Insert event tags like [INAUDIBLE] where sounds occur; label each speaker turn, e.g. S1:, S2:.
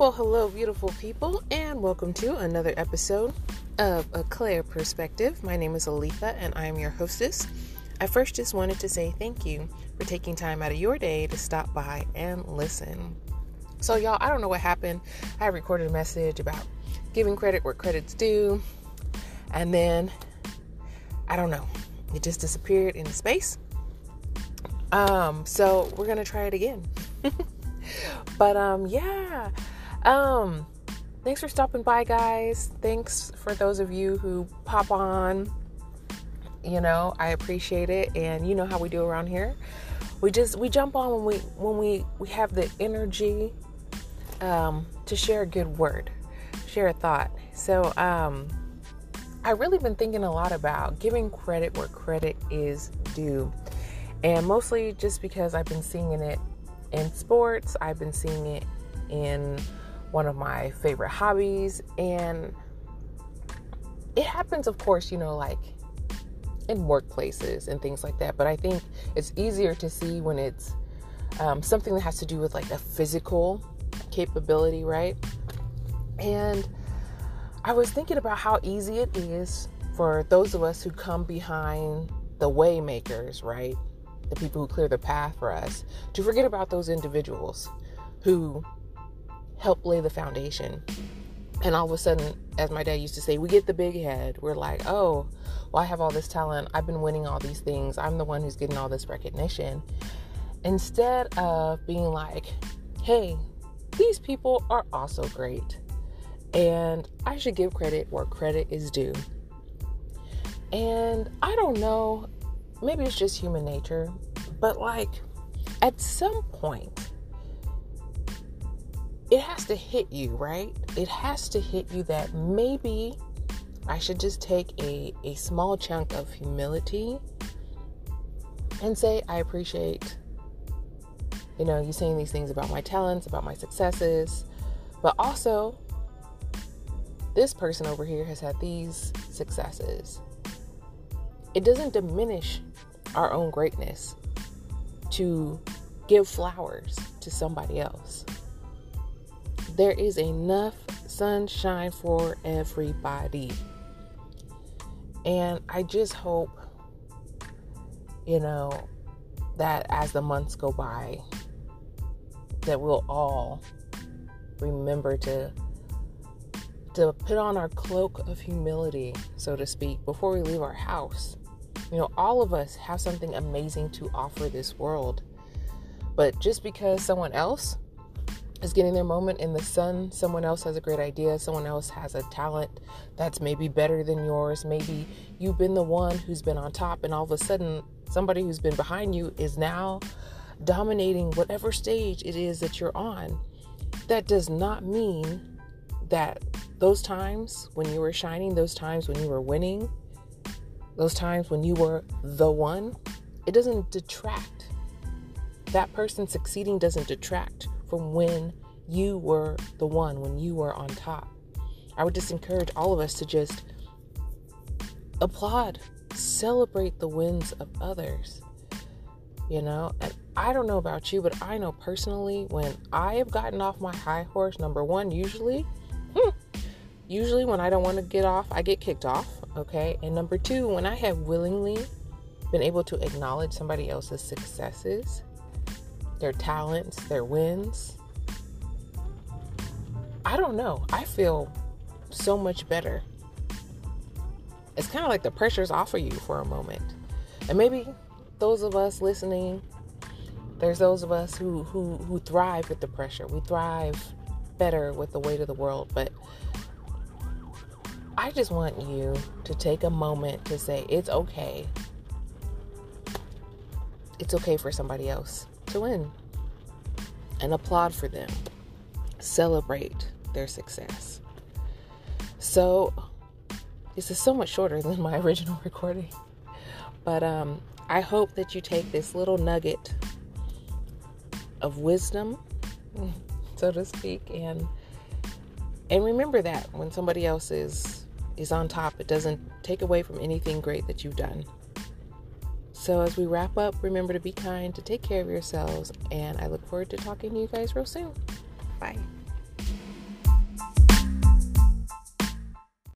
S1: Well, hello, beautiful people, and welcome to another episode of A Claire Perspective. My name is Aletha, and I am your hostess. I first just wanted to say thank you for taking time out of your day to stop by and listen. So, y'all, I don't know what happened. I recorded a message about giving credit where credit's due, and then I don't know, it just disappeared into space. Um, so we're gonna try it again. [LAUGHS] but um, yeah. Um, thanks for stopping by, guys. Thanks for those of you who pop on. You know, I appreciate it, and you know how we do around here. We just we jump on when we when we we have the energy um, to share a good word, share a thought. So um, I really been thinking a lot about giving credit where credit is due, and mostly just because I've been seeing it in sports. I've been seeing it in one of my favorite hobbies. And it happens, of course, you know, like in workplaces and things like that. But I think it's easier to see when it's um, something that has to do with like a physical capability, right? And I was thinking about how easy it is for those of us who come behind the waymakers, right? The people who clear the path for us, to forget about those individuals who help lay the foundation. And all of a sudden, as my dad used to say, we get the big head. We're like, oh, well, I have all this talent. I've been winning all these things. I'm the one who's getting all this recognition. Instead of being like, hey, these people are also great. And I should give credit where credit is due. And I don't know, maybe it's just human nature, but like at some point, it has to hit you, right? It has to hit you that maybe I should just take a, a small chunk of humility and say, I appreciate, you know, you saying these things about my talents, about my successes, but also this person over here has had these successes. It doesn't diminish our own greatness to give flowers to somebody else there is enough sunshine for everybody. And I just hope, you know, that as the months go by, that we'll all remember to to put on our cloak of humility, so to speak, before we leave our house. You know, all of us have something amazing to offer this world. But just because someone else is getting their moment in the sun. Someone else has a great idea. Someone else has a talent that's maybe better than yours. Maybe you've been the one who's been on top, and all of a sudden, somebody who's been behind you is now dominating whatever stage it is that you're on. That does not mean that those times when you were shining, those times when you were winning, those times when you were the one, it doesn't detract. That person succeeding doesn't detract from when you were the one, when you were on top. I would just encourage all of us to just applaud, celebrate the wins of others. You know, and I don't know about you, but I know personally when I have gotten off my high horse, number one, usually, hmm, usually when I don't want to get off, I get kicked off. Okay. And number two, when I have willingly been able to acknowledge somebody else's successes their talents, their wins. I don't know. I feel so much better. It's kind of like the pressure's off of you for a moment. And maybe those of us listening, there's those of us who who who thrive with the pressure. We thrive better with the weight of the world, but I just want you to take a moment to say it's okay. It's okay for somebody else to win and applaud for them. Celebrate their success. So, this is so much shorter [LAUGHS] than my original [LAUGHS] recording. But um, I hope that you take this little nugget of wisdom, [LAUGHS] so to speak, and and remember that when somebody else is is on top, it doesn't take away from anything great that you've done. So, as we wrap up, remember to be kind, to take care of yourselves, and I look forward to talking to you guys real soon. Bye.